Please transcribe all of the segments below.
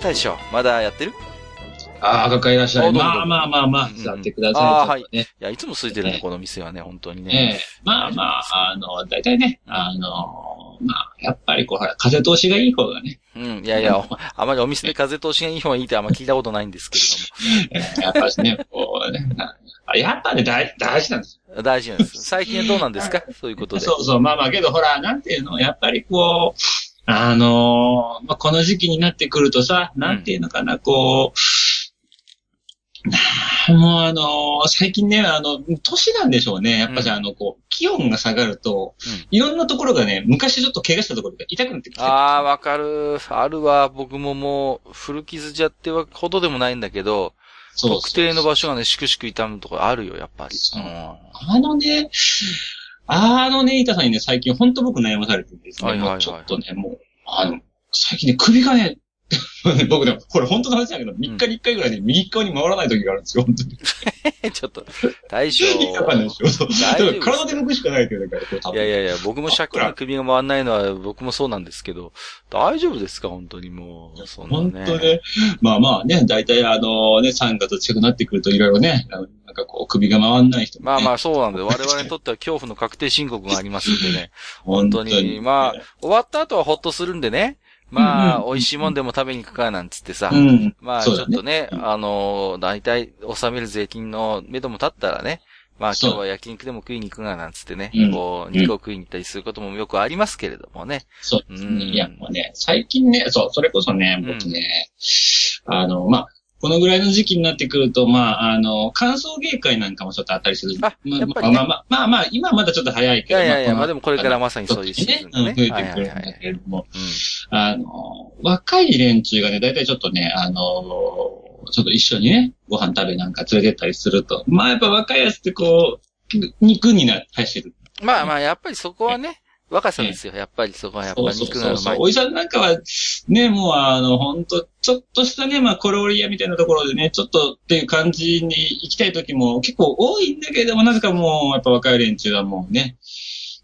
大将まだやってる？ああ、かかいらっしゃい。まあまあまあまあ、座ってください。あーちょっとね。い。やいつも空いてるねこの店はね本当にえね。えまあまあ、あの、大体ね、あの、まあ、やっぱりこう、ほら風通しがいい方がね、うん、いやいや、あまりお店で風通しがいい方がいいってあんま聞いたことないんですけれ ええやっぱりね、こうね、やっぱね、大大事なんですども。大事なんです。最近はどうなんですか？そういうことよ。で。そうそう、まあまあ、けどほら、なんていうの、やっぱりこう、あのまあ、この時期になってくるとさ、なんていうのかな、こう、もうあの最近ね、あの、年なんでしょうね。やっぱりうんあの、こう、気温が下がると、うんいろんなところがね、昔ちょっと怪我したところが痛くなってきて。ああ、わかる。あるわ。僕ももう、古傷じゃってはほどでもないんだけど、特定の場所がね、しくしく痛むところあるよ、やっぱり。うんあのね、あのね、板さんにね、最近本当僕悩まされてるんですね。はいはいはいちょっとね、もう、あの、最近ね、首がね、僕でも、これ本当の話だけど、3日に1回ぐらいね、右側に回らない時があるんですよ、本当に。ちょっと、大将。意味わかんない体で向くしかないっていうだから、こ。いやいやいや、僕も借金で首が回んないのは僕もそうなんですけど、大丈夫ですか？本当にもう。そんな本当ね。まあまあね、大体あのね、3月近くなってくるといろいろね、なんかこう、首が回んない人も、ね。まあまあそうなんで、我々にとっては恐怖の確定申告がありますんでね。本 本当にまあ終わった後はほっとするんでね。まあ、美味しいもんでも食べに行くかなんつってさ。うん。まあ、ちょっとね、あの、大体、納める税金の目処も立ったらね、まあ今日は焼肉でも食いに行くがなんつってね、うんこう、肉を食いに行ったりすることもよくありますけれどもね。そうですね。うんいや、もうね、最近ね、そう、それこそね、僕ね、あの、まあ、このぐらいの時期になってくると、まあ、あの、乾燥芸会なんかもちょっとあったりする。あまあやっぱりねまあまあ、まあまあ、今はまだちょっと早いいけど。やいやいや、まあでもこれからまさにそういうシーズンね、でね。うん増えてくるんだけれども、うんあの、若い連中がね、だいたいちょっとね、あの、ちょっと一緒にね、ご飯食べなんか連れてったりすると、まあやっぱ若いやつってこう、肉にな、対してる。まあまあ、やっぱりそこはね、若さですよ。やっぱりそこはやっぱそうそう肉がそううそう。まい。おじさんなんかは、ね、もうあの、ほんと、ちょっとしたね、まあ、コロリ屋みたいなところでね、ちょっとっていう感じに行きたい時も結構多いんだけれども、なぜかもう、やっぱ若い連中はもうね、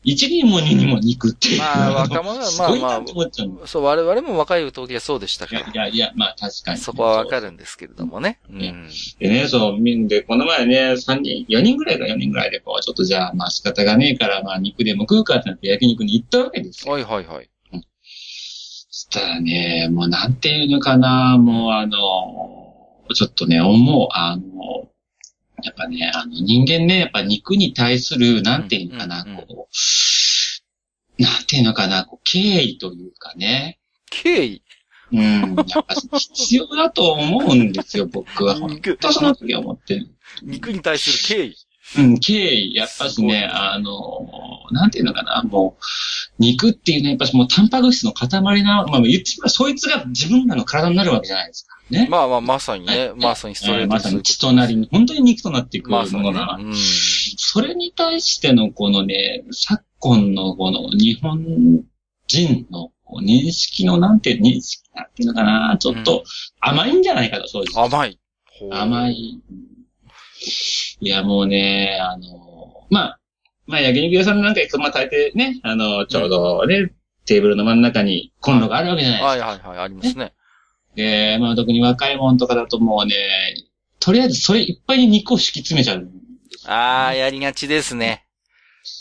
一人も二人も肉っていう。まあ、若者はまあまと思っちゃうのあ、そう、我々も若い時はそうでしたいから。やいやいや、まあ確かに。そこはわかるんですけれどもね。うねん。でね、そう、みんで、この前ね、三人、四人ぐらいか4人ぐらいで、こう、ちょっとじゃあ、まあ仕方がねえから、まあ肉でも食うかってなって焼肉に行ったわけですよ。はいはいはい。そしたらね、もうなんていうのかな、もうあの、ちょっとね、思う、あの、やっぱね、あの人間ね、やっぱ肉に対する、なんていうのかな、うんうんうんこう、なんていうのかな、こう敬意というかね、敬意？うん、やっぱ必要だと思うんですよ、僕は。本肉当その時は思ってる。肉に対する敬意？うん、敬意、やっぱしね、あの、なんていうのかな、もう、肉っていうのはやっぱしもうタンパク質の塊な、まあ言ってしまえばそいつが自分らの体になるわけじゃないですか。ね。まあまあ、まさにね、はいまさにストレートまさに血となりに、本当に肉となっていくものだな。。うん。それに対してのこのね、昨今のこの日本人の認識のなんて、認識なんていうのかな、ちょっと甘いんじゃないかと、正直。甘い。甘。い。いや、もうね、あの、まあ、まあ、焼肉屋さんなんか行くと、まあ、大抵ね、あの、ちょうどね、テーブルの真ん中にコンロがあるわけじゃないですか。はいはいはい、ありますね。で、まあ、特に若いもんとかだともうね、とりあえずそれいっぱいに肉を敷き詰めちゃう。ああ、やりがちですね。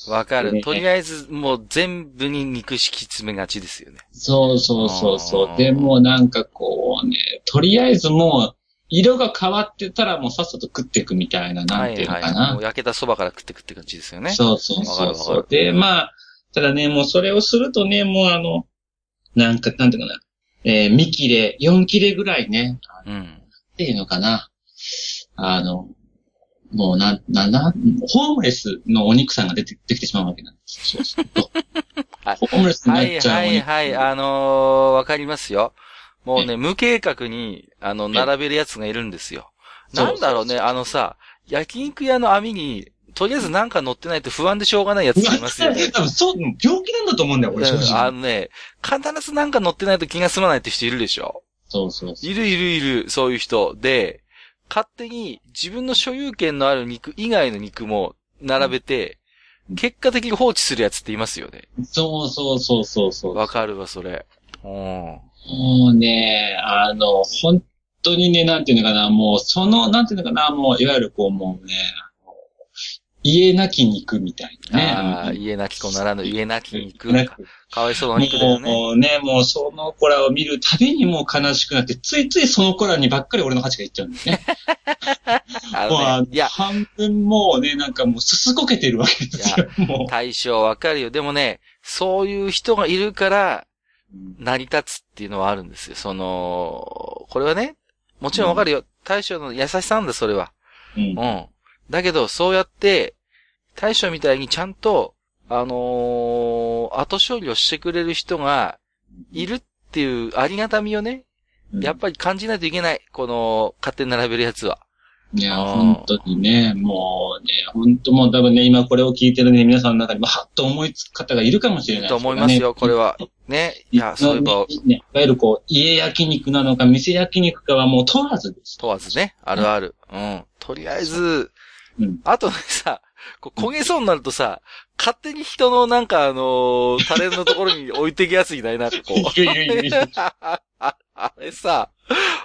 わかる。ねとりあえず、もう全部に肉敷き詰めがちですよね。そうそうそうそう。で、もうなんかこうね、とりあえずもう、色が変わってたらもうさっさと食っていくみたいな、なんていうのかな。もう焼けたそばから食ってくって感じですよね。そうそうそうそう。で、まあ、ただね、もうそれをするとね、もうあの、なんか、なんていうかな、えー、2切れ、4切れぐらいね、うん。っていうのかな。あの、もうな、な、な、ホームレスのお肉さんが出て、できてしまうわけなんです。そうすると。は いホームレスになはいっちゃうお肉。はいはい、あのーわかりますよ。もうね、無計画に、あの、並べるやつがいるんですよ。なんだろうね、あのさ、焼肉屋の網に、とりあえずなんか乗ってないと不安でしょうがないやつがいますよね。多分そう、病気なんだと思うんだよ、俺、あ直。のね、必ずなんか乗ってないと気が済まないって人いるでしょそうそうそう。いるいるいる、そういう人。で、勝手に自分の所有権のある肉以外の肉も並べて、結果的に放置するやつっていますよね。そうそうそうそうそう。わかるわ、それ。うん。もうね、あの、本当にね、なんていうのかな、もう、その、なんていうのかな、もう、いわゆるこう、もうね、家なき肉みたいなね。ああ、の家なき子ならぬ家なき肉。なかかわいそうなお肉だよね。もうね、もうその子らを見るたびにもう悲しくなって、ついついその子らにばっかり俺の価値がいっちゃうんですね。あもういや、半分もうね、なんかもうすすこけてるわけですよ、も対象わかるよ。でもね、そういう人がいるから、う。成り立つっていうのはあるんですよ。その、これはね、もちろんわかるよ。大将の優しさなんだ、それは。うんう。ん。だけど、そうやって、大将みたいにちゃんと、あのー後処理をしてくれる人がいるっていうありがたみをね、やっぱり感じないといけない。この、勝手に並べるやつは。いや、本当にね、もうね、本当もう多分ね、今これを聞いてるね、皆さんの中にもはっと思いつく方がいるかもしれないと思いますよ、これは。ね。いや、そういえば、ね、いわゆるこう、家焼肉なのか、店焼肉かはもう問わずです。問わずね。あるある。うん。とりあえず、うん。あとねさ、こう焦げそうになるとさ、勝手に人のなんかあのータレのところに置いていくやついない？な、こう。あれさ、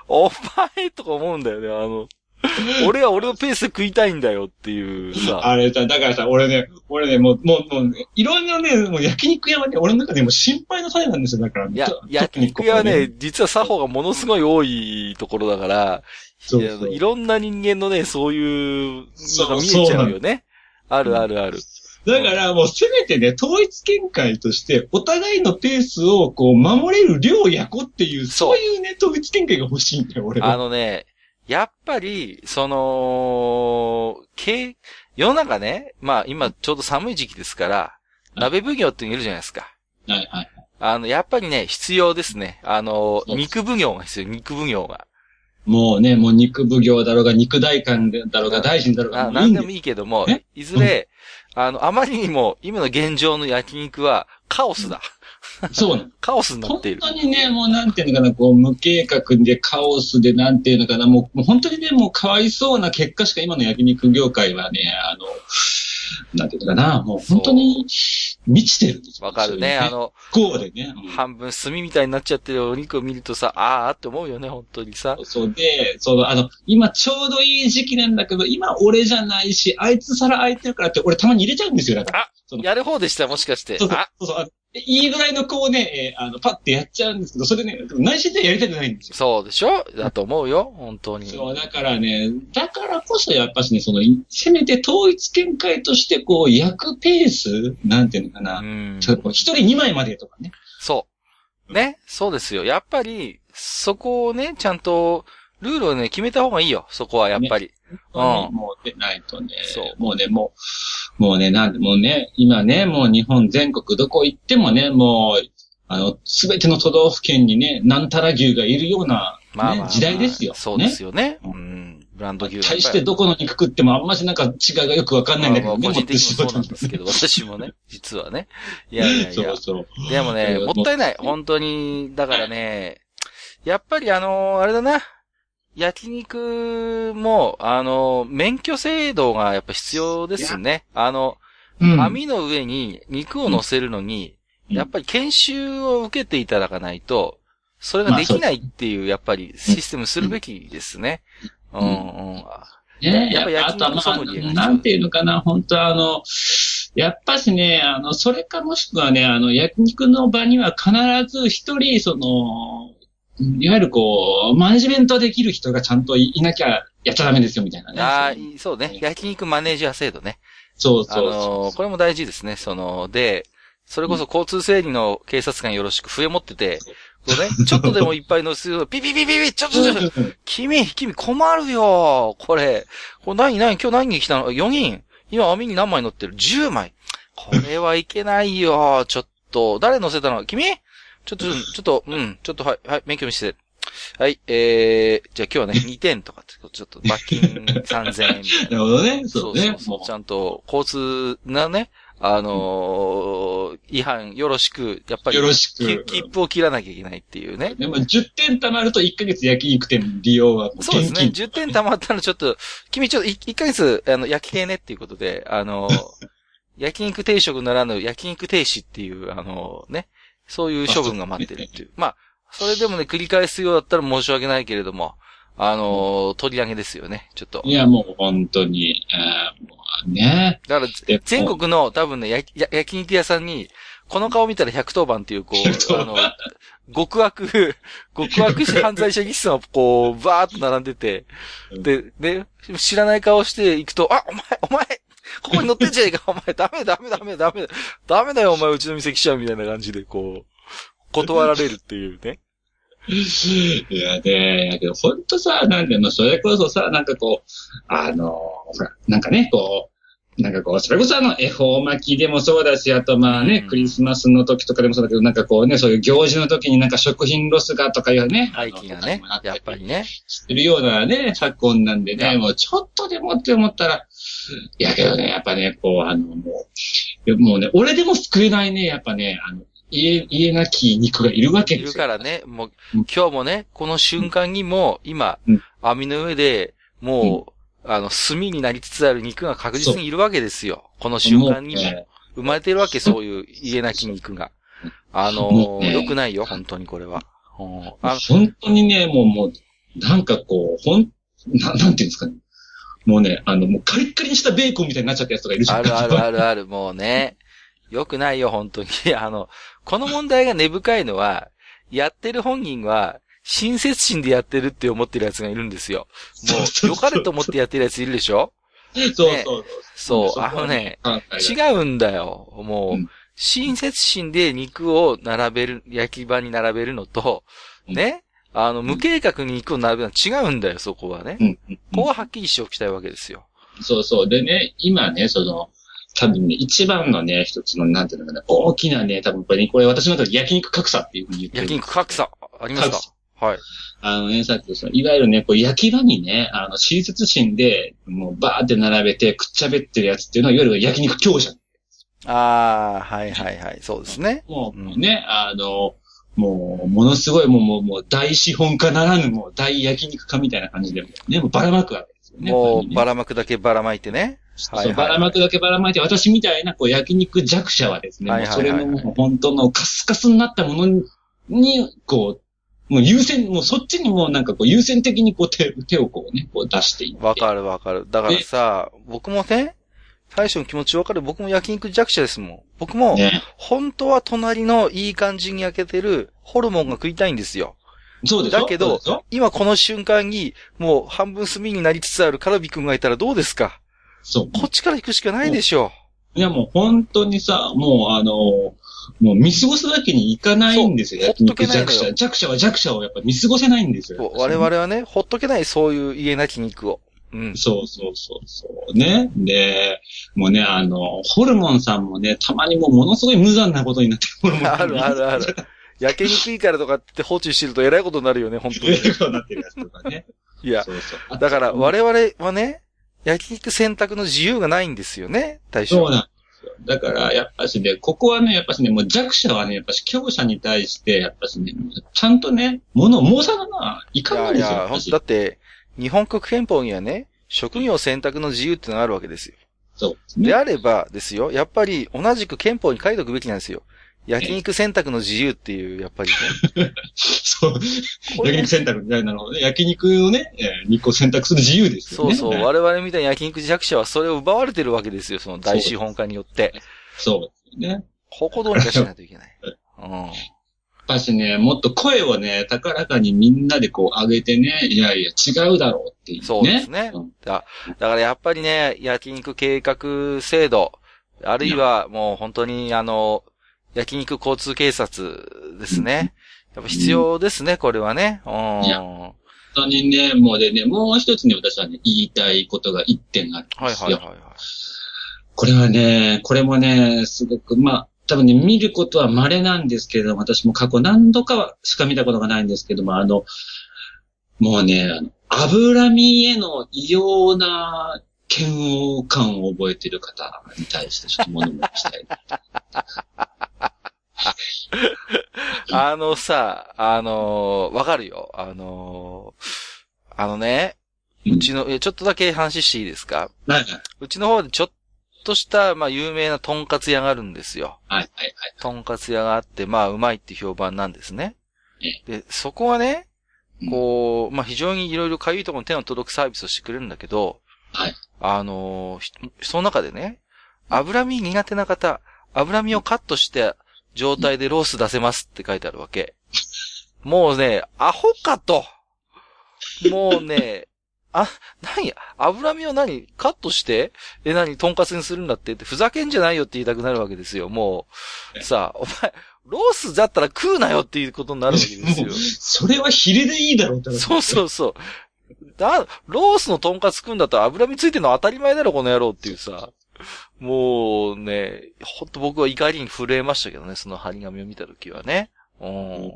お前とか思うんだよね、あの。俺は俺のペースで食いたいんだよっていうさ。あれさ、だからさ、俺ね、俺ね、もう、もう、もうね、いろんなね、もう焼肉屋はね、俺の中でもう心配の種なんですよ、だから。いやと、焼肉屋は、ね、実は作法がものすごい多いところだから、そうそういろんな人間のね、そういうのが見えちゃうよね。あるあるある。だからもうせめてね、統一見解として、お互いのペースをこう、守れる量やこっていう、そういうね、統一見解が欲しいんだよ、俺あは。のね、やっぱり、その、経、世の中ね、まあ今ちょうど寒い時期ですから、鍋奉行っていうのいるじゃないですか。はいはい。あの、やっぱりね、必要ですね。あの、肉奉行が必要、肉奉行が。もうね、もう肉奉行だろうが、肉大官だろうが、大臣だろうが、何でもいいけどもえ、いずれ、あの、あまりにも、今の現状の焼肉は、カオスだ。そうなの。カオスになっ本ている。当にね、もうなんていうのかな、こう、無計画でカオスでなんていうのかな、もうもう本当にね、もうかわいそうな結果しか今の焼肉業界はね、あの、なんていうのかな、もう本当に満ちてるんですよわかるね。あ、の、不幸でね。うん半分炭みたいになっちゃってるお肉を見るとさ、あーって思うよね、本当にさ。そうで、その、あの、今ちょうどいい時期なんだけど、今俺じゃないし、あいつ皿空いてるからって、俺たまに入れちゃうんですよ、だから。そのやる方でした、もしかして。そうそうあ、そういいぐらいのこうね、えーあの、パッてやっちゃうんですけど、それね、内心ではやりたくないんですよ。そうでしょ？だと思うよ、本当に。そう、だからね、だからこそやっぱしね、その、いせめて統一見解として、こう、焼くペースなんていうのかな。うん。ちょっとこう一人二枚までとかね。そう。ね、そうですよ。やっぱり、そこをね、ちゃんと、ルールをね、決めた方がいいよ、そこはやっぱり。本当にもう出ないとねそう、もうね、もう、もうね、なんで、もうね、今ね、もう日本全国どこ行ってもね、もう、あの、すべての都道府県にね、なんたら牛がいるような、ねまあまあ、時代ですよ。そうですよ。よね。ねうん。ブランド牛対してどこの肉食ってもあんましなんか違いがよくわかんないんだけどね、まあまあ個人的にもそうなんもですけど、私もね、実はね。いやいやいやそう。そう。でもね、もったいない。本当に。だからね、やっぱりあの、あれだな。焼肉も、あの、免許制度がやっぱ必要ですね。あの、うん網の上に肉を乗せるのに、うんやっぱり研修を受けていただかないと、それができないっていう、やっぱりシステムするべきですね。うん、うん。ねやっぱ焼肉ソムリエまあ、なんていうのかな、本当あの、やっぱしね、あの、それかもしくはね、あの、焼肉の場には必ず一人、その、いわゆるこう、マネジメントできる人がちゃんといいなきゃやっちゃダメですよ、みたいなね。ああ、そうね。焼肉マネージャー制度ね。あそうそうのーこれも大事ですね。その、で、それこそ交通整理の警察官よろしく笛持ってて、こうね、ちょっとでもいっぱい乗せるピピピピピ、ちょっとちょっと、君、君困るよこれ。これ何、何、今日何人来たの ?4 人。今網に何枚乗ってる ?10 枚。これはいけないよちょっと。誰乗せたの？君？ちょっと、ちょっと、うん、ちょっと、はい、はい、免許見せて。はい、えー、じゃあ今日はね、2点とかって、ちょっと罰金3000円みたいな。なるほどね。そうね。そうそうちゃんと、交通なね、あのー、違反よろしく、やっぱり、よろしく。切符を切らなきゃいけないっていうね。でも10点貯まると1ヶ月焼肉店利用はそうですね。10点貯まったらちょっと、君ちょっと 1, 1ヶ月、あの、焼き系ねっていうことで、あのー、焼肉定食ならぬ焼肉停止っていう、あのー、ね、そういう処分が待ってるっていう。まあ、それでもね、繰り返すようだったら申し訳ないけれども、あのー、取り上げですよね、ちょっと。いや、もう本当に、えー、もうね。だから、全国の多分ね、焼焼肉屋さんに、この顔見たら110番っていう、こう、あの、極悪、極悪犯罪者技師がこう、バーっと並んでて、で、で、知らない顔して行くと、あ、お前、お前、ここに乗ってんじゃねえか、お前、ダメダメダメダメ、ダメだよ、お前、うちの店来ちゃうみたいな感じで、こう、断られるっていうね。いやね、やけど、ほんとさ、なんでも、それこそさ、なんかこう、あの、ほら、なんかね、こう、なんかこう、それこそあの、恵方巻きでもそうだし、あとまあね、うん、クリスマスの時とかでもそうだけど、なんかこうね、そういう行事の時になんか食品ロスがとかいうね。廃棄がね、やっぱりね。してるようなね、昨今なんでね、もうちょっとでもって思ったら、いやけどね、やっぱね、こう、あの、もう、もうね、俺でも救えないね、やっぱね、あの、家、家なき肉がいるわけですよ。いるからね、もう、今日もね、この瞬間にも、今、うん、網の上で、もう、うん、あの、炭になりつつある肉が確実にいるわけですよ。この瞬間にも。生まれてるわけ、そういう家なき肉が。あのー、ね、良くないよ、本当にこれは。あ本当にね、もう、もう、なんかこう、ほん、ななんていうんですかね。もうね、あの、もうカリッカリにしたベーコンみたいになっちゃったやつとかいるじゃん。あるあるあるある、もうね。よくないよ、本当に。あの、この問題が根深いのは、やってる本人は、親切心でやってるって思ってる奴がいるんですよ。もう、良かれと思ってやってる奴いるでしょ？そうそうそう。そう、あのね、違うんだよ。もう、親切心で肉を並べる、焼き場に並べるのと、ね、あの、無計画に肉を並べるのは違うんだよ、そこはね。ここははっきりしておきたいわけですよ。そうそう。でね、今ね、その、多分ね、一番のね、一つの、なんていうのかな、大きなね、多分これ、これ私の中で焼肉格差っていうふうに言ってる。焼肉格差ありますか？はい。あのね、さっきその、いわゆるね、こう焼き場にね、あの、親切心で、もうバーって並べてくっちゃべってるやつっていうのは、いわゆる焼肉強者。ああ、はいはいはい、そうですね。もう、ね、あの、もう、ものすごい、もう、もう、もう大資本家ならぬ、もう、大焼肉家みたいな感じで、ね、もばらまくわけですよね。もう、ばらまくだけばらまいてね。はいはい、ばらまくだけばらまいて、私みたいなこう焼肉弱者はですね、はいはいはいはい、それの本当のカスカスになったものに、こう、もう優先、もうそっちにもなんかこう優先的にこう手手をこうね、こう出していって。わかるわかる。だからさ、僕もね、最初の気持ちわかる。僕も焼肉弱者ですもん。僕も、ね、本当は隣のいい感じに焼けてるホルモンが食いたいんですよ。そうですだけど、今この瞬間に、もう半分炭になりつつあるカルビ君がいたらどうですか？そう。こっちから行くしかないでしょう。いやもう本当にさ、もうあのもう見過ごすわけにいかないんですよ、焼肉弱者。弱者は弱者をやっぱ見過ごせないんですよ。我々はね、ほっとけない、そういう家なき肉を。うん。そうそうそうそう。ね。で、もうね、あの、ホルモンさんもね、たまにもうものすごい無残なことになってるホルモンあるあるある。焼けにくいからとかって放置してると偉いことになるよね、本当に。偉いことになってるやつとかね。いや、そうそうだから我々はね、焼肉選択の自由がないんですよね、対象。そうなんですよ。だから、やっぱしね、ここはね、やっぱしね、もう弱者はね、やっぱし強者に対して、やっぱしね、ちゃんとね、物を申さなないかんないですよ。いやいや、だって、日本国憲法にはね、職業選択の自由ってのがあるわけですよ。そうで、ね、であればですよ、やっぱり同じく憲法に書いておくべきなんですよ。焼肉選択の自由っていう、やっぱりね。そう。焼肉選択みたいなのね。焼肉をね、えー、肉を選択する自由ですよね。そうそう。我々みたいな焼肉弱者はそれを奪われてるわけですよ。その大資本家によって。そうですね。ここどうにかしないといけない。うん。ぱしね、もっと声をね、高らかにみんなでこう上げてね、いやいや違うだろうっていう、ね。そうですね。うん、だだからやっぱりね、焼肉計画制度、あるいはもう本当にあの、焼肉交通警察ですね。やっぱ必要ですね、これはね。うん。本当にね、もうでね、もう一つね、私はね、言いたいことが一点あるんですよ。はいはいはいはい。これはね、これもね、すごく、まあ、多分ね、見ることは稀なんですけれども、私も過去何度かはしか見たことがないんですけども、あの、もうね、あの脂身への異様な嫌悪感を覚えている方に対してちょっと物申したい。あのさ、あのーわかるよ。あのーあのね、うちの、えちょっとだけ話していいですか？はい、うちの方でちょっとした、まあ、有名なとんかつ屋があるんですよ。はい、はい、はい。とんかつ屋があって、まあ、うまいって評判なんですね。で、そこはね、こう、まあ、非常にいろいろかゆいところに手の届くサービスをしてくれるんだけど、はい。あのーひその中でね、脂身苦手な方、脂身をカットして状態でロース出せますって書いてあるわけ。もうね、アホかと。もうね、あ、何？や、脂身を何？カットして？え、何？トンカツにするんだって？って、ふざけんじゃないよって言いたくなるわけですよ。もう、さあ、お前、ロースだったら食うなよっていうことになるわけですよ。それはヒレでいいだろうって。そうそうそう。だ、ロースのトンカツ食うんだったら脂身ついてるの当たり前だろ、この野郎っていうさ。もうね、ほんと僕は怒りに震えましたけどね、その張り紙を見たときはね。うん。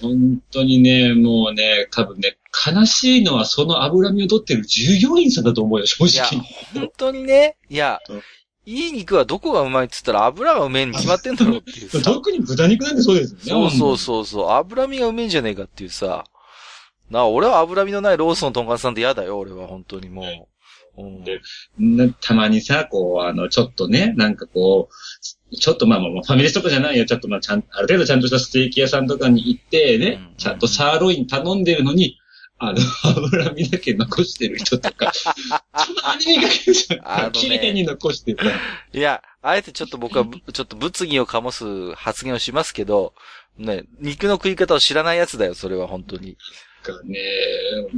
本当にね、もうね、多分ね、悲しいのはその脂身を取ってる従業員さんだと思うよ、正いや直。、本当にね、いやうん、いい肉はどこがうまいって言ったら油がうめえに決まってんだろうっていうさ。特に豚肉なんてそうですよね。そうそうそうそう、脂身がうめえんじゃねえかっていうさ。な、俺は脂身のないロースのトンカツさんって嫌だよ、俺は本当にもう。うん。でなたまにさ、こう、あの、ちょっとね、なんかこう、ちょっとまあまあまあ、ファミレスとかじゃないよ。ちょっとまあ、ちゃん、ある程度ちゃんとしたステーキ屋さんとかに行ってね、うんちゃんとサーロイン頼んでるのに、あの、脂身だけ残してる人とか、たまに見かけるじゃん。綺麗に残してさ。いや、あえてちょっと僕はぶ、ちょっと物議を醸す発言をしますけど、ね、肉の食い方を知らないやつだよ、それは本当に。かね、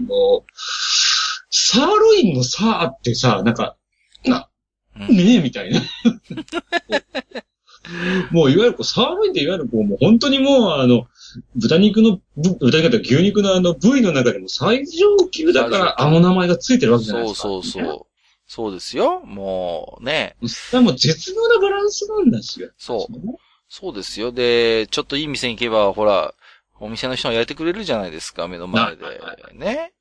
もう、サーロインのサーってさ、なんか、な、うんねえ、みたいな。もう、いわゆるこう、サーロインっていわゆるこう、もう本当にもう、あの、豚肉の、ぶ豚肉だ牛肉のあの部位の中でも最上級だから、あの名前がついてるわけじゃないですか。そうそうそう。そうですよ。もうね。う。それはもう絶妙なバランスなんですよ。そう。そうですよ。で、ちょっといい店に行けば、ほら、お店の人が焼いてくれるじゃないですか、目の前で。ね。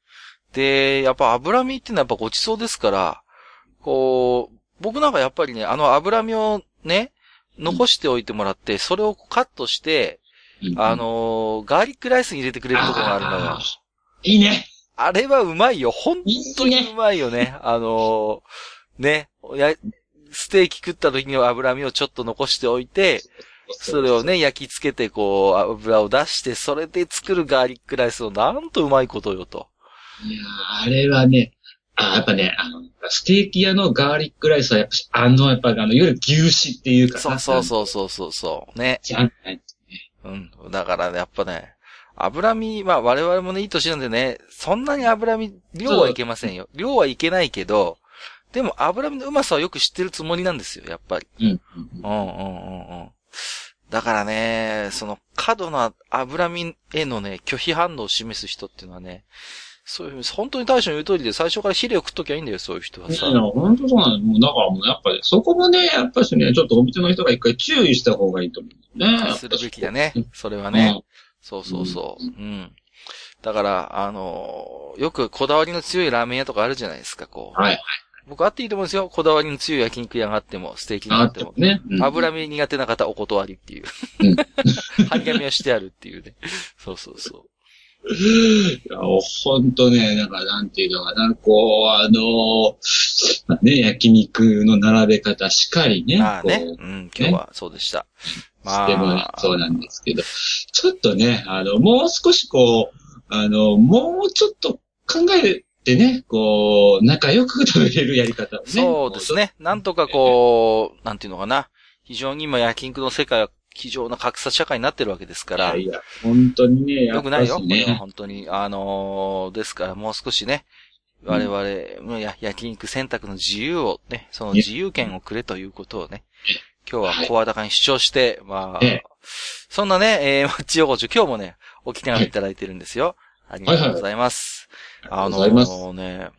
で、やっぱ脂身ってのはやっぱごちそうですから、こう、僕なんかやっぱりね、あの脂身をね、残しておいてもらって、それをカットして、うんあ、のーガーリックライスに入れてくれるところがあるのよあ。いいね。あれはうまいよ。本当にいいねうまいよね。あのーね、や、ステーキ食った時には脂身をちょっと残しておいて、それをね、焼き付けてこう、油を出して、それで作るガーリックライスのなんとうまいことよと。いやーあれはね、あやっぱね、あの、ステーキ屋のガーリックライスはやっぱし、あの、やっぱあの、いわゆる牛脂っていうかそうそうそうそうそうそう。ね。じゃんない。うん。だからね、やっぱね、脂身、まあ我々もね、いい年なんでね、そんなに脂身、量はいけませんよ。量はいけないけど、でも脂身のうまさはよく知ってるつもりなんですよ、やっぱり。うん。うんうんうんうん。だからね、その過度な脂身へのね、拒否反応を示す人っていうのはね、そういう、本当に大将の言う通りで最初からヒレを食っときゃいいんだよ、そういう人はいさ。や、本当そうなの。もう、だからもう、やっぱり、そこもね、やっぱしね、ちょっとお店の人が一回注意した方がいいと思うね。するべきだね。それはうん。ね。そうそうそう。うん。だから、あのーよくこだわりの強いラーメン屋とかあるじゃないですか、こう。はい。僕あっていいと思うんですよ。こだわりの強い焼肉屋があっても、ステーキがああっても。ね。うん油身苦手な方お断りっていううん。張り紙をしてあるっていうね。そうそうそいや、ほんとね、なんか、なんていうのかな、こう、あの、まあね、焼肉の並べ方しかりう。ね。まあね。こううん、今日はそうでした。までもねあ、そうなんですけど、ちょっとね、あの、もう少しこう、あの、もうちょっと考えてね、こう、仲良く食べれるやり方をね。そうですね。なんとかこう、なんていうのかな。非常に今焼肉の世界は非常な格差社会になってるわけですか。ら。いやいや、本当にね、よくないよ。しこれはね。本当に。あのーですからもう少しね、我々、もうや焼肉選択の自由をね、その自由権をくれということをね、今日は声高に主張して、まあ、ええそんなね、えー、マッチ横丁、今日もね、おき手紙いただいてるんですよ。ありがとうございます。あありがとうございます。のね、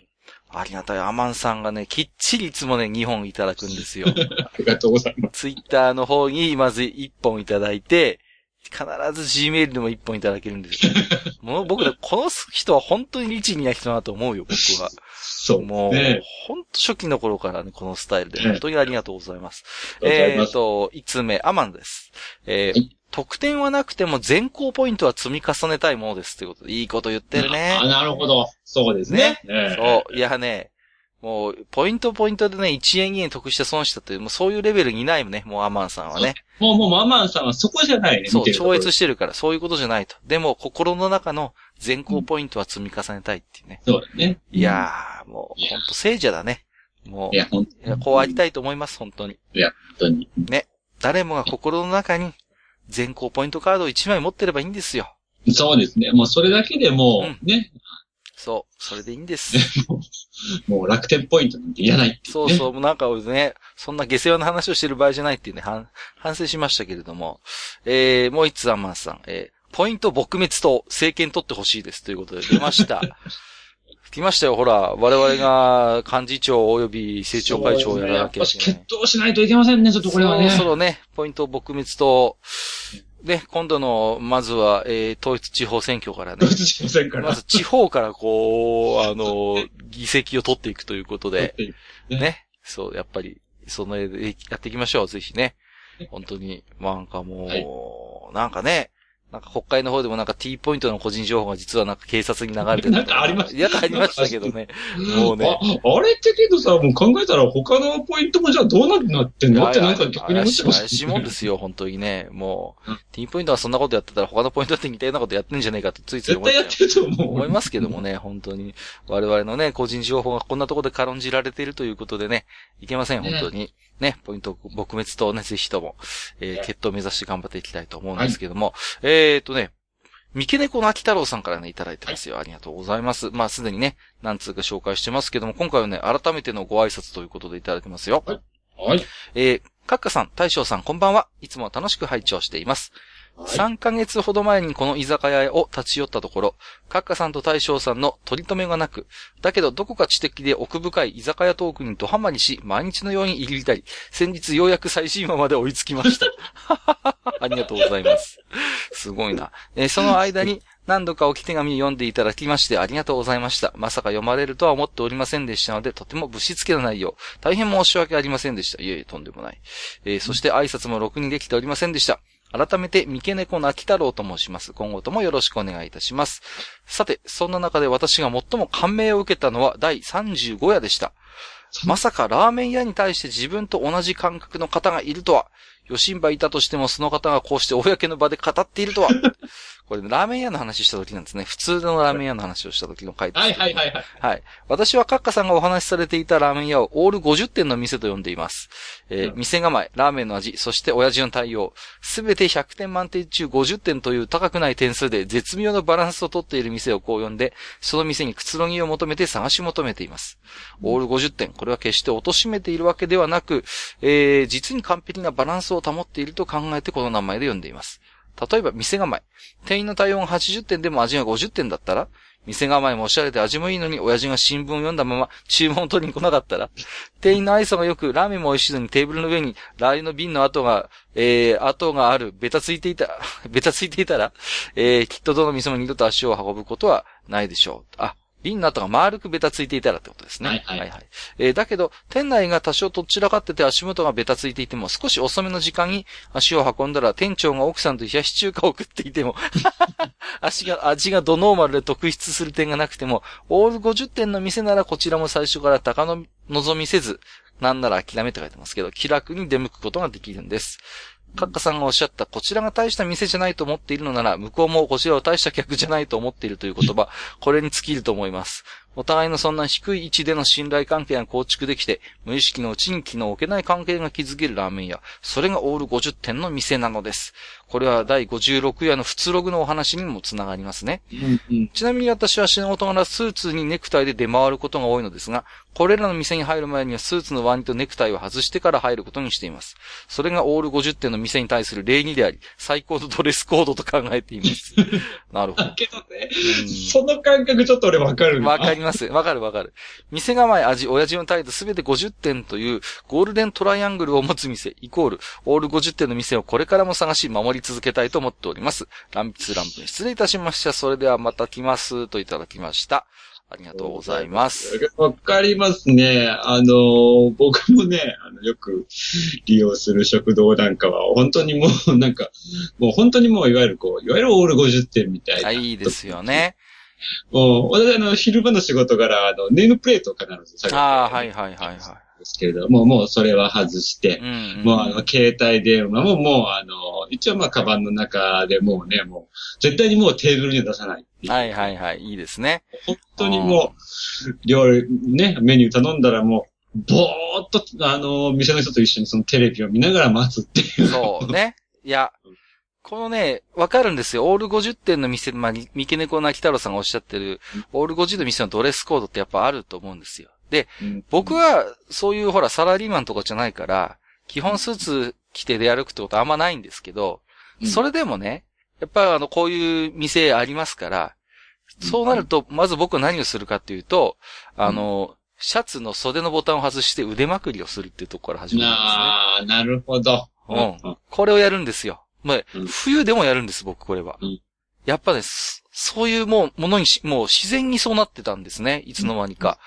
ありがたい。アマンさんがね、きっちりいつもね、2本いただくんですよ。ありがとうございます。ツイッターの方にまず1本いただいて、必ず Gmail でも1本いただけるんですよ。もう僕ね、この人は本当に律儀な人だなと思うよ、僕は。そう。もう、ねほんと初期の頃からね、このスタイルで、ええ本当にありがとうございます。えっと、5つ目、アマンです。えーはい得点はなくても全校ポイントは積み重ねたいものですってことで、いいこと言ってるねあ、。なるほど。そうですね。ねそう。いやね、もう、ポイントポイントでね、1円2円得して損したって、もうそういうレベルにいないもんね、もうアマンさんはね。もう、もう、ママンさんはそこじゃないね。そう、超越してるから、そういうことじゃないと。でも、心の中の全校ポイントは積み重ねたいっていうね。そうだね。いやー、もう、いやほんと聖者だね。もう、いや、本いやこうありたいと思います、本当に。当に。誰もが心の中に全校ポイントカードを1枚持ってればいいんですよ。そうですね。もうそれだけでもう、ね、そう、それでいいんです。もう楽天ポイントなんていらないっていね。そうそう、なんかね、そんな下世話な話をしてる場合じゃないっていうね、反反省しましたけれども。えー、もう一つアンマンさん、えー、ポイント撲滅と政権取ってほしいですということで出ました。来ましたよ、ほら、我々が幹事長及び政調会長をやらなきゃいけないやっぱ。決闘しないといけませんね、ちょっとこれはね。そろそろね、ポイント撲滅と、ね、今度の、まずは、えー、統一地方選挙からねどう、しませんから。まず地方からこう、あの、議席を取っていくということで、ねね。そう、やっぱり、その絵でやっていきましょう、ぜひね。本当に、なんかもう、なんかね、なんか国会の方でもなんか T ポイントの個人情報が実はなんか警察に流れてるなんかありましたいや、ありましたけどね。もうね。あ、あれってけどさ、もう考えたら他のポイントもじゃあどうなってんのってなんか逆に思ってま怪しいもんですよ、本当にね。もううん、T ポイントはそんなことやってたら他のポイントって似たようなことやってんじゃねえかってついつい絶思っちゃう対やってると思う。思いますけどもね、本当に。我々のね、個人情報がこんなところで軽んじられているということでね、いけません、本当に。ね、ポイント撲滅とね、ぜひとも、えー、決闘を目指して頑張っていきたいと思うんですけども、えーとね、三毛猫の秋太郎さんからね、いただいてますよ。ありがとうございます。まあ、すでにね、何通か紹介してますけども、今回はね、改めてのご挨拶ということでいただいてますよ。はい。えー、カッカさん、大将さん、こんばんは。いつも楽しく拝聴しています。3ヶ月ほど前にこの居酒屋を立ち寄ったところ、カッカさんと大将さんの取り留めがなく、だけどどこか知的で奥深い居酒屋トークにドハマりし、毎日のように入りたり、先日ようやく最新話まで追いつきました。ありがとうございます。すごいな。えーその間に何度か置き手紙を読んでいただきましてありがとうございました。まさか読まれるとは思っておりませんでしたので、とてもぶしつけな内容。大変申し訳ありませんでした。いえいえ、とんでもない。えーそして挨拶もろくにできておりませんでした。改めて、三毛猫の秋太郎と申します。今後ともよろしくお願いいたします。さて、そんな中で私が最も感銘を受けたのは第35夜でした。まさかラーメン屋に対して自分と同じ感覚の方がいるとは、余震ばいたとしてもその方がこうして公の場で語っているとは。これ、ラーメン屋の話した時なんですね。普通のラーメン屋の話をした時の回ですはい。はいはいはい。はい。私はカッカさんがお話しされていたラーメン屋をオール50点の店と呼んでいます。えーうん店構え、ラーメンの味、そして親父の対応。すべて100点満点中50点という高くない点数で絶妙なバランスをとっている店をこう呼んで、その店にくつろぎを求めて探し求めています。オール50点。これは決して貶めているわけではなく、えー実に完璧なバランスを保っていると考えてこの名前で呼んでいます。例えば店構え。店員の対応が80点でも味が50点だったら、店構えもおしゃれで味もいいのに、親父が新聞を読んだまま注文を取りに来なかったら、店員の愛想が良く、ラーメンも美味しいのにテーブルの上にラー油の瓶の跡が、えー、跡がある、ベタついていた、ベタついていたら、えー、きっとどの店も二度と足を運ぶことはないでしょう。あ、瓶の跡が丸くベタついていたらってことですね。はいはいはいはい。えーだけど、店内が多少とっちらかってて足元がベタついていても、少し遅めの時間に足を運んだら、店長が奥さんと冷やし中華を食っていても、足が、味がドノーマルで特筆する点がなくても、オール50点の店ならこちらも最初から高の望みせず、なんなら諦めって書いてますけど、気楽に出向くことができるんです。カッカさんがおっしゃった、こちらが大した店じゃないと思っているのなら、向こうもこちらを大した客じゃないと思っているという言葉、これに尽きると思います。お互いのそんな低い位置での信頼関係が構築できて、無意識のうちに気の置けない関係が築けるラーメン屋。それがオール50点の店なのです。これは第56夜の普通ログのお話にもつながりますね。うんうん。ちなみに私は仕事柄スーツにネクタイで出回ることが多いのですが、これらの店に入る前にはスーツのワニとネクタイを外してから入ることにしています。それがオール50点の店に対する礼儀であり、最高のドレスコードと考えています。なるほど。だけどね、うんその感覚ちょっと俺わかるなわかります。わかるわかる。店構え、味、親父の態度すべて50点というゴールデントライアングルを持つ店、イコール、オール50点の店をこれからも探し守り続けたいと思っております。ランピツランプ失礼いたしました。それではまた来ます。といただきました。ありがとうございます。わかりますね。あの、僕もね、あの、よく利用する食堂なんかは、本当にもう、なんか、もう本当にもう、いわゆるこう、いわゆるオール50点みたいな。あ、いいですよね。もう、私あの、昼間の仕事柄、あの、ネームプレートを必ず下げてああ、はいはいはいはですけれども、もうそれは外してい。う、ん、うん。もうあの、携帯電話ももうあの、一応まあ、カバンの中でもうね、もう、絶対にもうテーブルには出さないはいはいはい。いいですね。本当にもう、料理、ね、メニュー頼んだらもう、ぼーっと、あの、店の人と一緒にそのテレビを見ながら待つっていう。そうね。いや、このね、わかるんですよ。オール50点の店、まあ、に三毛猫なき太郎さんがおっしゃってる、オール50の店のドレスコードってやっぱあると思うんですよ。で、うん僕、は、そういうほら、サラリーマンとかじゃないから、基本スーツ着て出歩くってことはあんまないんですけど、うんそれでもね、やっぱあの、こういう店ありますから、そうなると、まず僕は何をするかっていうと、あの、シャツの袖のボタンを外して腕まくりをするっていうところから始まるんですね。なあ、なるほど。うんこれをやるんですよ。まあうん冬でもやるんです、僕、これは。うんやっぱね、そそういうもう、ものにし、もう自然にそうなってたんですね。いつの間にか。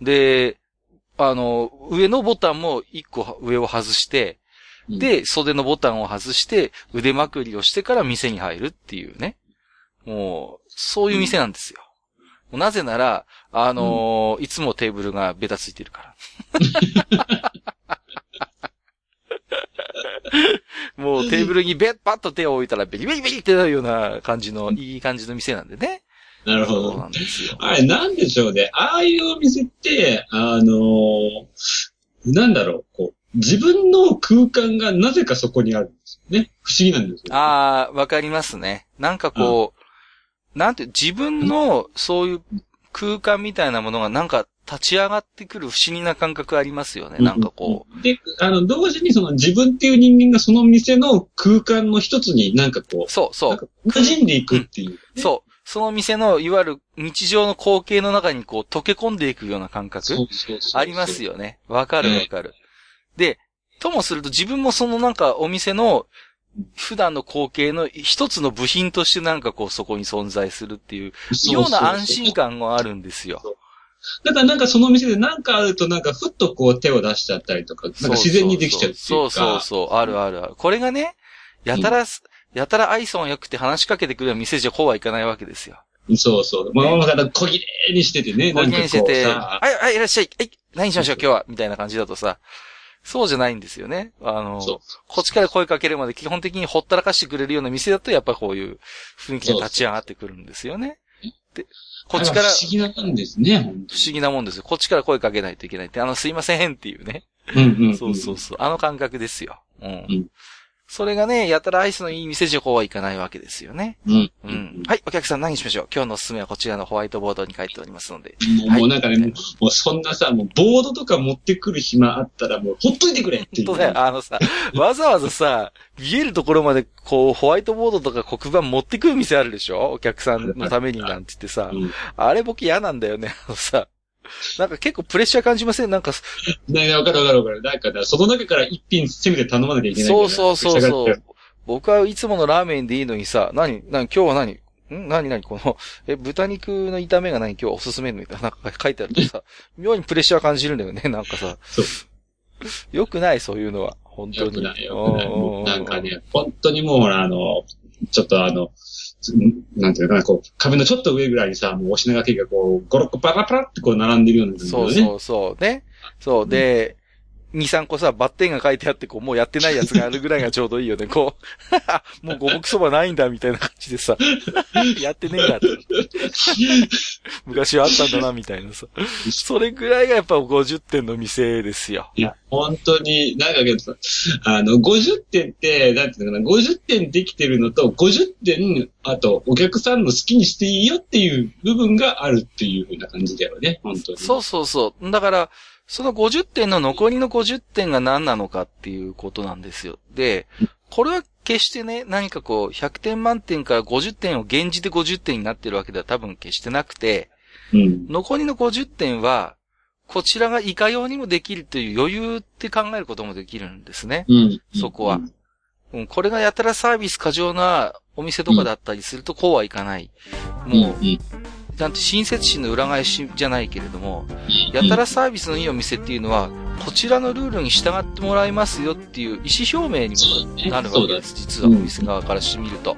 で、あの、上のボタンも一個上を外して、うん、で、袖のボタンを外して、腕まくりをしてから店に入るっていうね。もう、そういう店なんですよ。なぜなら、あのーいつもテーブルがベタついてるから。もうテーブルにベッ、パッと手を置いたらベリベリベリってなるような感じの、いい感じの店なんでね。なるほそうど。なんですよ。あれ、なんでしょうね。ああいうお店って、あのーなんだろう、こう、自分の空間がなぜかそこにあるんですよね。不思議なんですよ。ああ、わかりますね。なんかこう、なんて、自分のそういう空間みたいなものがなんか立ち上がってくる不思議な感覚ありますよね。なんかこう。う。で、あの、同時にその自分っていう人間がその店の空間の一つになんかこそう、う、そうなんか。馴染んでいくっていう、ねそう。その店の、いわゆる日常の光景の中にこう溶け込んでいくような感覚そうそうそうありますよね。わかるわかる。で、ともすると自分もそのなんかお店の普段の光景の一つの部品としてなんかこうそこに存在するっていうような安心感があるんですよ。だからなんかその店でなんかあるとなんかふっとこう手を出しちゃったりとか、なんか自然にできちゃうっていうか。そうそうそう、あるあるある。これがね、やたら、やたら愛想が良くて話しかけてくる店じゃこうはいかないわけですよ。そうそう。まあ、まあ、小切れにしててね。ご機嫌してて、はい、はい、いらっしゃい。はい、何しましょう今日は。みたいな感じだとさ、そうじゃないんですよね。あの、こっちから声かけるまで基本的にほったらかしてくれるような店だと、やっぱこういう雰囲気が立ち上がってくるんですよね。で、こっちから不思議なもんですね、本不思議なもんですよ。こっちから声かけないといけないって、あの、すいませんっていうね。うんうん、うん。そうそうそう。あの感覚ですよ。うん。うんそれがね、やたらアイスのいい店じゃこうはいかないわけですよね。うん。ううんん。はい、お客さん何しましょう？今日のおすすめはこちらのホワイトボードに書いておりますので。もうはいもうなんかね、もうそんなさ、もうボードとか持ってくる暇あったらもうほっといてくれっていう。本当だよ。あのさ、わざわざさ、見えるところまで、こう、ホワイトボードとか黒板持ってくる店あるでしょ？お客さんのためになんて言ってさ。うんあれ僕嫌なんだよね。あのさ。なんか結構プレッシャー感じません？なんか、ねねわかるわかるわかる。なんかだ、その中から一品せめて頼まなきゃいけないそうそうそうそう。う。僕はいつものラーメンでいいのにさ、何、何、今日は何？ん？何何？この、え、豚肉の炒めが何今日はおすすめのみたいな、なんか書いてあるとさ、妙にプレッシャー感じるんだよね、なんかさ。そう。よくない、そういうのは。本当に。よくないよくない。もうなんかね。ね、本当にもうあの、ちょっとあの、つなんていうかな、こう、壁のちょっと上ぐらいにさ、もうお品書きがこう、5、6個パラパラってこう並んでるような感じそうだよね。そうそう。ね。そう。で、2、3個さ、バッテンが書いてあって、こう、もうやってないやつがあるぐらいがちょうどいいよね。こう、もう五目そばないんだ、みたいな感じでさ、やってねえんだって。昔はあったんだな、みたいなさ。それぐらいがやっぱ50点の店ですよ。いや、本当に、なんかけどさ、あの、50点って、なんていうのかな、50点できてるのと、50点、あと、お客さんの好きにしていいよっていう部分があるっていう風な感じだよね、本当に。そうそうそう。だから、その50点の残りの50点が何なのかっていうことなんですよ。で、これは決してね、何かこう、100点満点から50点を現じて50点になってるわけでは多分決してなくて、うん。残りの50点は、こちらがいかようにもできるという余裕って考えることもできるんですね。うん。そこは。うん、これがやたらサービス過剰なお店とかだったりするとこうはいかない。もう、うん、なんて親切心の裏返しじゃないけれども、やたらサービスのいいお店っていうのは、こちらのルールに従ってもらいますよっていう意思表明にもなるわけです。実はお店側からしてみると。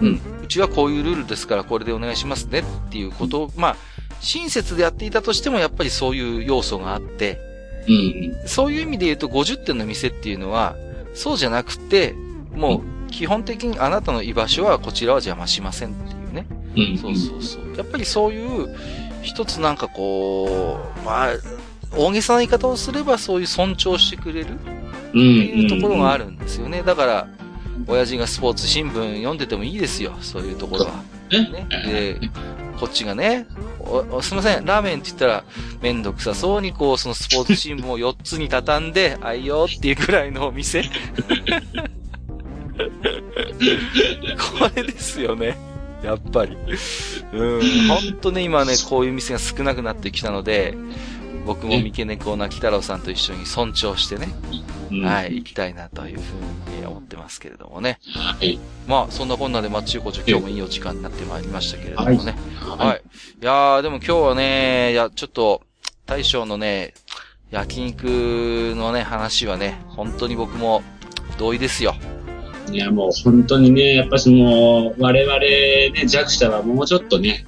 ううんん。うちはこういうルールですからこれでお願いしますねっていうことを、まあ、親切でやっていたとしてもやっぱりそういう要素があって、うん。そういう意味で言うと50点の店っていうのは、そうじゃなくて、もう基本的にあなたの居場所はこちらは邪魔しませんってね。うん。そうそうそう。やっぱりそういう、一つなんかこう、まあ、大げさな言い方をすればそういう尊重してくれるってうん。いうところがある。るんですよね。だから、親父がスポーツ新聞読んでてもいいですよ。そういうところは。ね。ね。で、こっちがね、すいません、ラーメンって言ったら、めんどくさそうにこう、そのスポーツ新聞を4つに畳んで、あいよっていうくらいのお店。これですよね。やっぱり。うん、ほんとね、今ね、こういう店が少なくなってきたので、僕も三毛猫なき太郎さんと一緒に尊重してね、うんはい、行きたいなというふうに思ってますけれどもね。はい。まあ、そんなこんなで、まあ、中古女今日もいいお時間になってまいりましたけれどもね。はい。はい。い、やー、でも今日はね、いや、ちょっと、大将のね、焼肉のね、話はね、本当に僕も同意ですよ。いや、もう本当にね、やっぱしもう、我々ね、弱者はもうちょっとね、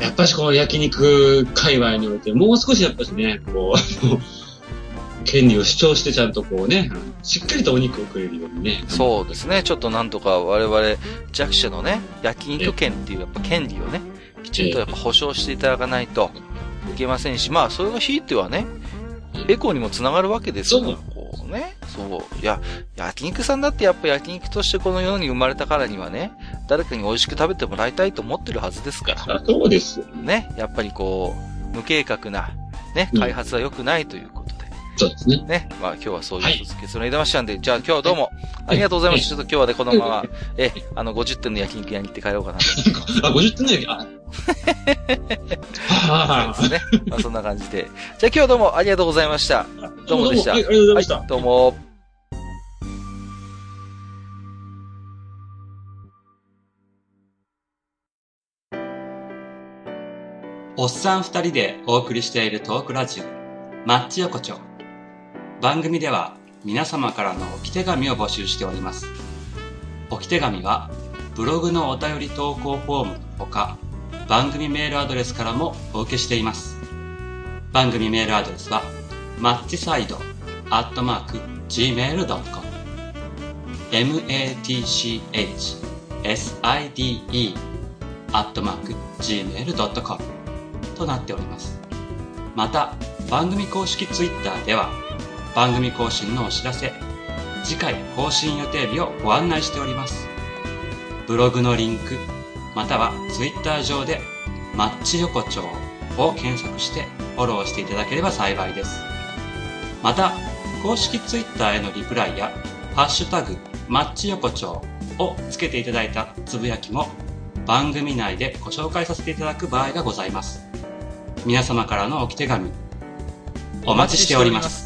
やっぱしこの焼肉界隈において、もう少しやっぱしね、こう、権利を主張してちゃんとこうね、しっかりとお肉をくれるようにね。そうですね。ちょっとなんとか我々弱者のね、焼肉権っていうやっぱ権利をね、きちんとやっぱ保障していただかないといけませんし、まあ、それがひいてはね、エコにもつながるわけですから、そうこうね。そう。いや、焼肉さんだってやっぱ焼肉としてこの世に生まれたからにはね、誰かに美味しく食べてもらいたいと思ってるはずですから。あそうですよ。ね。やっぱりこう、無計画な、ね、うん開発は良くないということで。そうですね。ね。まあ今日はそういう結論に出ましたんで、じゃあ今日はどうもありがとうございました。ちょっと今日はね、このまま、え、あの、50点の焼肉屋に行って帰ろうかな。あ、50点の焼き、あ、はそうですね。まあそんな感じで。じゃあ今日はどうもありがとうございました。どうもでしたはい、ありがとうございました。はい、どうも。おっさん二人でお送りしているトークラジオ、マッチ横丁。番組では皆様からの置き手紙を募集しております。置き手紙はブログのお便り投稿フォームのほか、番組メールアドレスからもお受けしています。番組メールアドレスは、マッチサイドアットマーク gmail.com matchside アットマーク gmail.com となっております。また、番組公式ツイッターでは、番組更新のお知らせ、次回更新予定日をご案内しております。ブログのリンク、またはツイッター上で、マッチ横丁を検索してフォローしていただければ幸いです。また、公式ツイッターへのリプライや、ハッシュタグ、マッチ横丁をつけていただいたつぶやきも番組内でご紹介させていただく場合がございます。皆様からの置き手紙、お待ちしております。